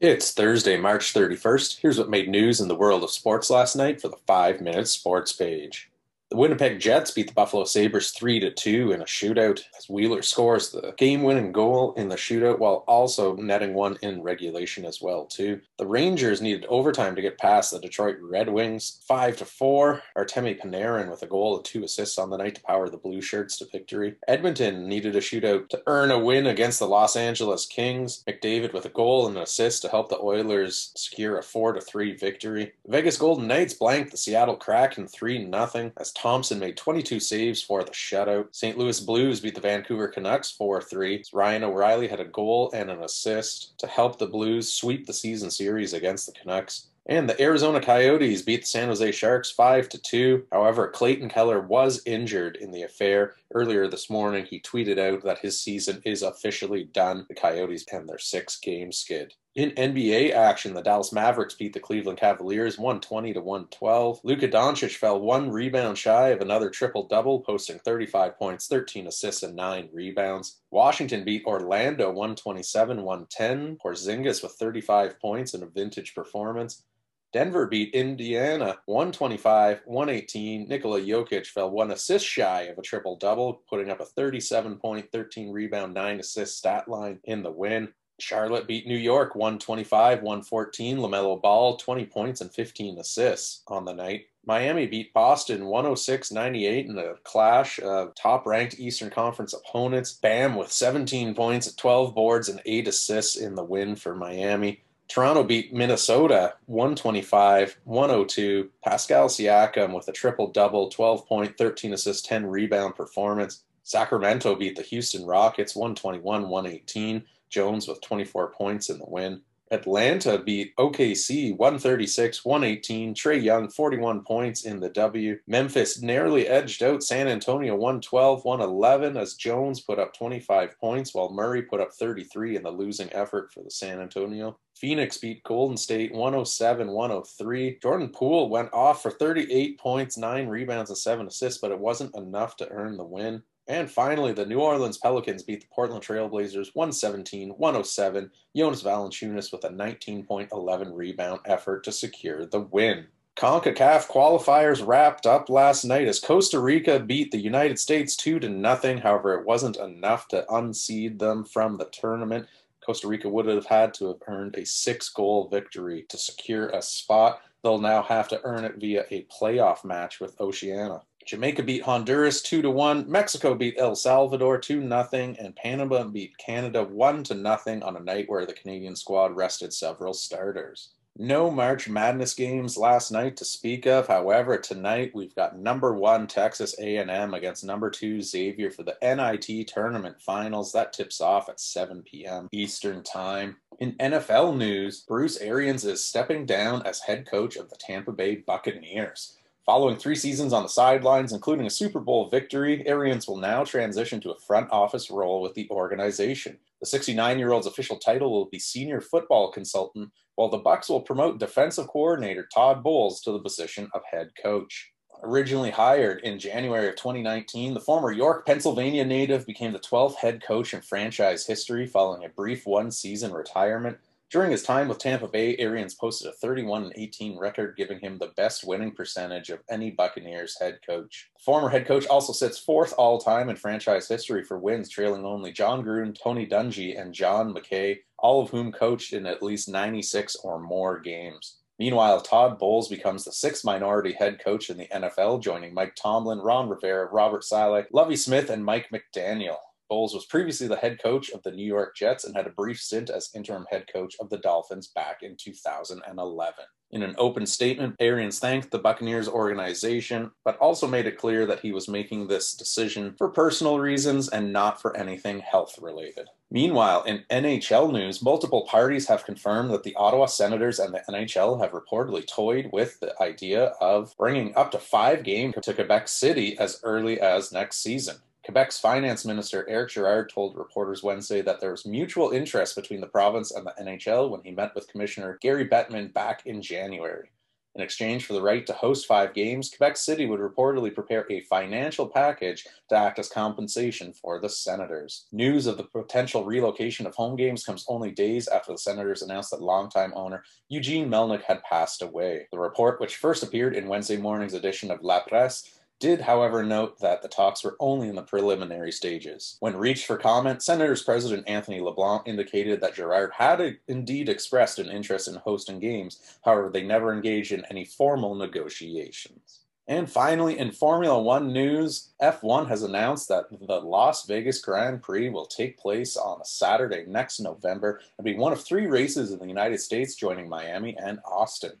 It's Thursday, March 31st. Here's what made news in the world of sports last night for the 5 Minute Sports page. The Winnipeg Jets beat the Buffalo Sabres 3 to 2 in a shootout as Wheeler scores the game-winning goal in the shootout while also netting one in regulation as well too. The Rangers needed overtime to get past the Detroit Red Wings 5 to 4. Artemi Panarin with a goal and two assists on the night to power the Blue Shirts to victory. Edmonton needed a shootout to earn a win against the Los Angeles Kings. McDavid with a goal and an assist to help the Oilers secure a 4 to 3 victory. Vegas Golden Knights blanked the Seattle Kraken 3 0 as Thompson made 22 saves for the shutout. St. Louis Blues beat the Vancouver Canucks 4 3. Ryan O'Reilly had a goal and an assist to help the Blues sweep the season series against the Canucks. And the Arizona Coyotes beat the San Jose Sharks 5 to 2. However, Clayton Keller was injured in the affair. Earlier this morning, he tweeted out that his season is officially done. The Coyotes end their six game skid. In NBA action, the Dallas Mavericks beat the Cleveland Cavaliers 120 to 112. Luka Doncic fell one rebound shy of another triple double, posting 35 points, 13 assists, and 9 rebounds. Washington beat Orlando 127 110. Porzingis with 35 points and a vintage performance. Denver beat Indiana 125 118. Nikola Jokic fell one assist shy of a triple double, putting up a 37 point, 13 rebound, 9 assist stat line in the win. Charlotte beat New York 125 114. LaMelo Ball 20 points and 15 assists on the night. Miami beat Boston 106 98 in a clash of top ranked Eastern Conference opponents. Bam with 17 points, 12 boards, and 8 assists in the win for Miami. Toronto beat Minnesota 125 102. Pascal Siakam with a triple double, 12 point, 13 assist, 10 rebound performance. Sacramento beat the Houston Rockets 121 118. Jones with 24 points in the win. Atlanta beat OKC 136 118. Trae Young 41 points in the W. Memphis narrowly edged out San Antonio 112 111 as Jones put up 25 points while Murray put up 33 in the losing effort for the San Antonio. Phoenix beat Golden State 107 103. Jordan Poole went off for 38 points, 9 rebounds, and 7 assists, but it wasn't enough to earn the win. And finally, the New Orleans Pelicans beat the Portland Trailblazers 117 107. Jonas Valanciunas with a 19.11 rebound effort to secure the win. CONCACAF qualifiers wrapped up last night as Costa Rica beat the United States 2 to nothing. However, it wasn't enough to unseed them from the tournament. Costa Rica would have had to have earned a six goal victory to secure a spot. They'll now have to earn it via a playoff match with Oceania. Jamaica beat Honduras 2 to 1, Mexico beat El Salvador 2 0, and Panama beat Canada 1 to nothing on a night where the Canadian squad rested several starters. No March Madness games last night to speak of. However, tonight we've got number 1 Texas A&M against number 2 Xavier for the NIT tournament finals. That tips off at 7 p.m. Eastern Time. In NFL news, Bruce Arians is stepping down as head coach of the Tampa Bay Buccaneers. Following three seasons on the sidelines, including a Super Bowl victory, Arians will now transition to a front office role with the organization. The 69 year old's official title will be senior football consultant, while the Bucs will promote defensive coordinator Todd Bowles to the position of head coach. Originally hired in January of 2019, the former York, Pennsylvania native became the 12th head coach in franchise history following a brief one season retirement. During his time with Tampa Bay, Arians posted a 31 18 record, giving him the best winning percentage of any Buccaneers head coach. The former head coach also sits fourth all time in franchise history for wins, trailing only Jon Gruden, Tony Dungy, and John McKay, all of whom coached in at least 96 or more games. Meanwhile, Todd Bowles becomes the sixth minority head coach in the NFL, joining Mike Tomlin, Ron Rivera, Robert Saleh, Lovie Smith, and Mike McDaniel. Bowles was previously the head coach of the New York Jets and had a brief stint as interim head coach of the Dolphins back in 2011. In an open statement, Arians thanked the Buccaneers organization, but also made it clear that he was making this decision for personal reasons and not for anything health related. Meanwhile, in NHL news, multiple parties have confirmed that the Ottawa Senators and the NHL have reportedly toyed with the idea of bringing up to five games to Quebec City as early as next season. Quebec's finance minister Eric Girard told reporters Wednesday that there was mutual interest between the province and the NHL when he met with Commissioner Gary Bettman back in January. In exchange for the right to host five games, Quebec City would reportedly prepare a financial package to act as compensation for the Senators. News of the potential relocation of home games comes only days after the Senators announced that longtime owner Eugene Melnyk had passed away. The report, which first appeared in Wednesday morning's edition of La Presse, did, however, note that the talks were only in the preliminary stages. When reached for comment, Senators President Anthony LeBlanc indicated that Girard had indeed expressed an interest in hosting games, however, they never engaged in any formal negotiations. And finally, in Formula One news, F1 has announced that the Las Vegas Grand Prix will take place on a Saturday next November and be one of three races in the United States, joining Miami and Austin.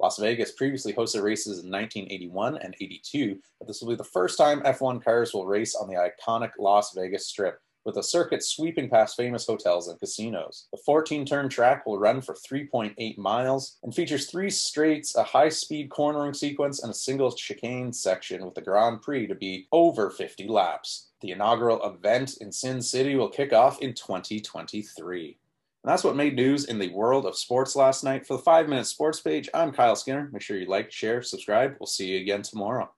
Las Vegas previously hosted races in 1981 and 82, but this will be the first time F1 cars will race on the iconic Las Vegas Strip, with a circuit sweeping past famous hotels and casinos. The 14 turn track will run for 3.8 miles and features three straights, a high speed cornering sequence, and a single chicane section, with the Grand Prix to be over 50 laps. The inaugural event in Sin City will kick off in 2023. And that's what made news in the world of sports last night. For the five minute sports page, I'm Kyle Skinner. Make sure you like, share, subscribe. We'll see you again tomorrow.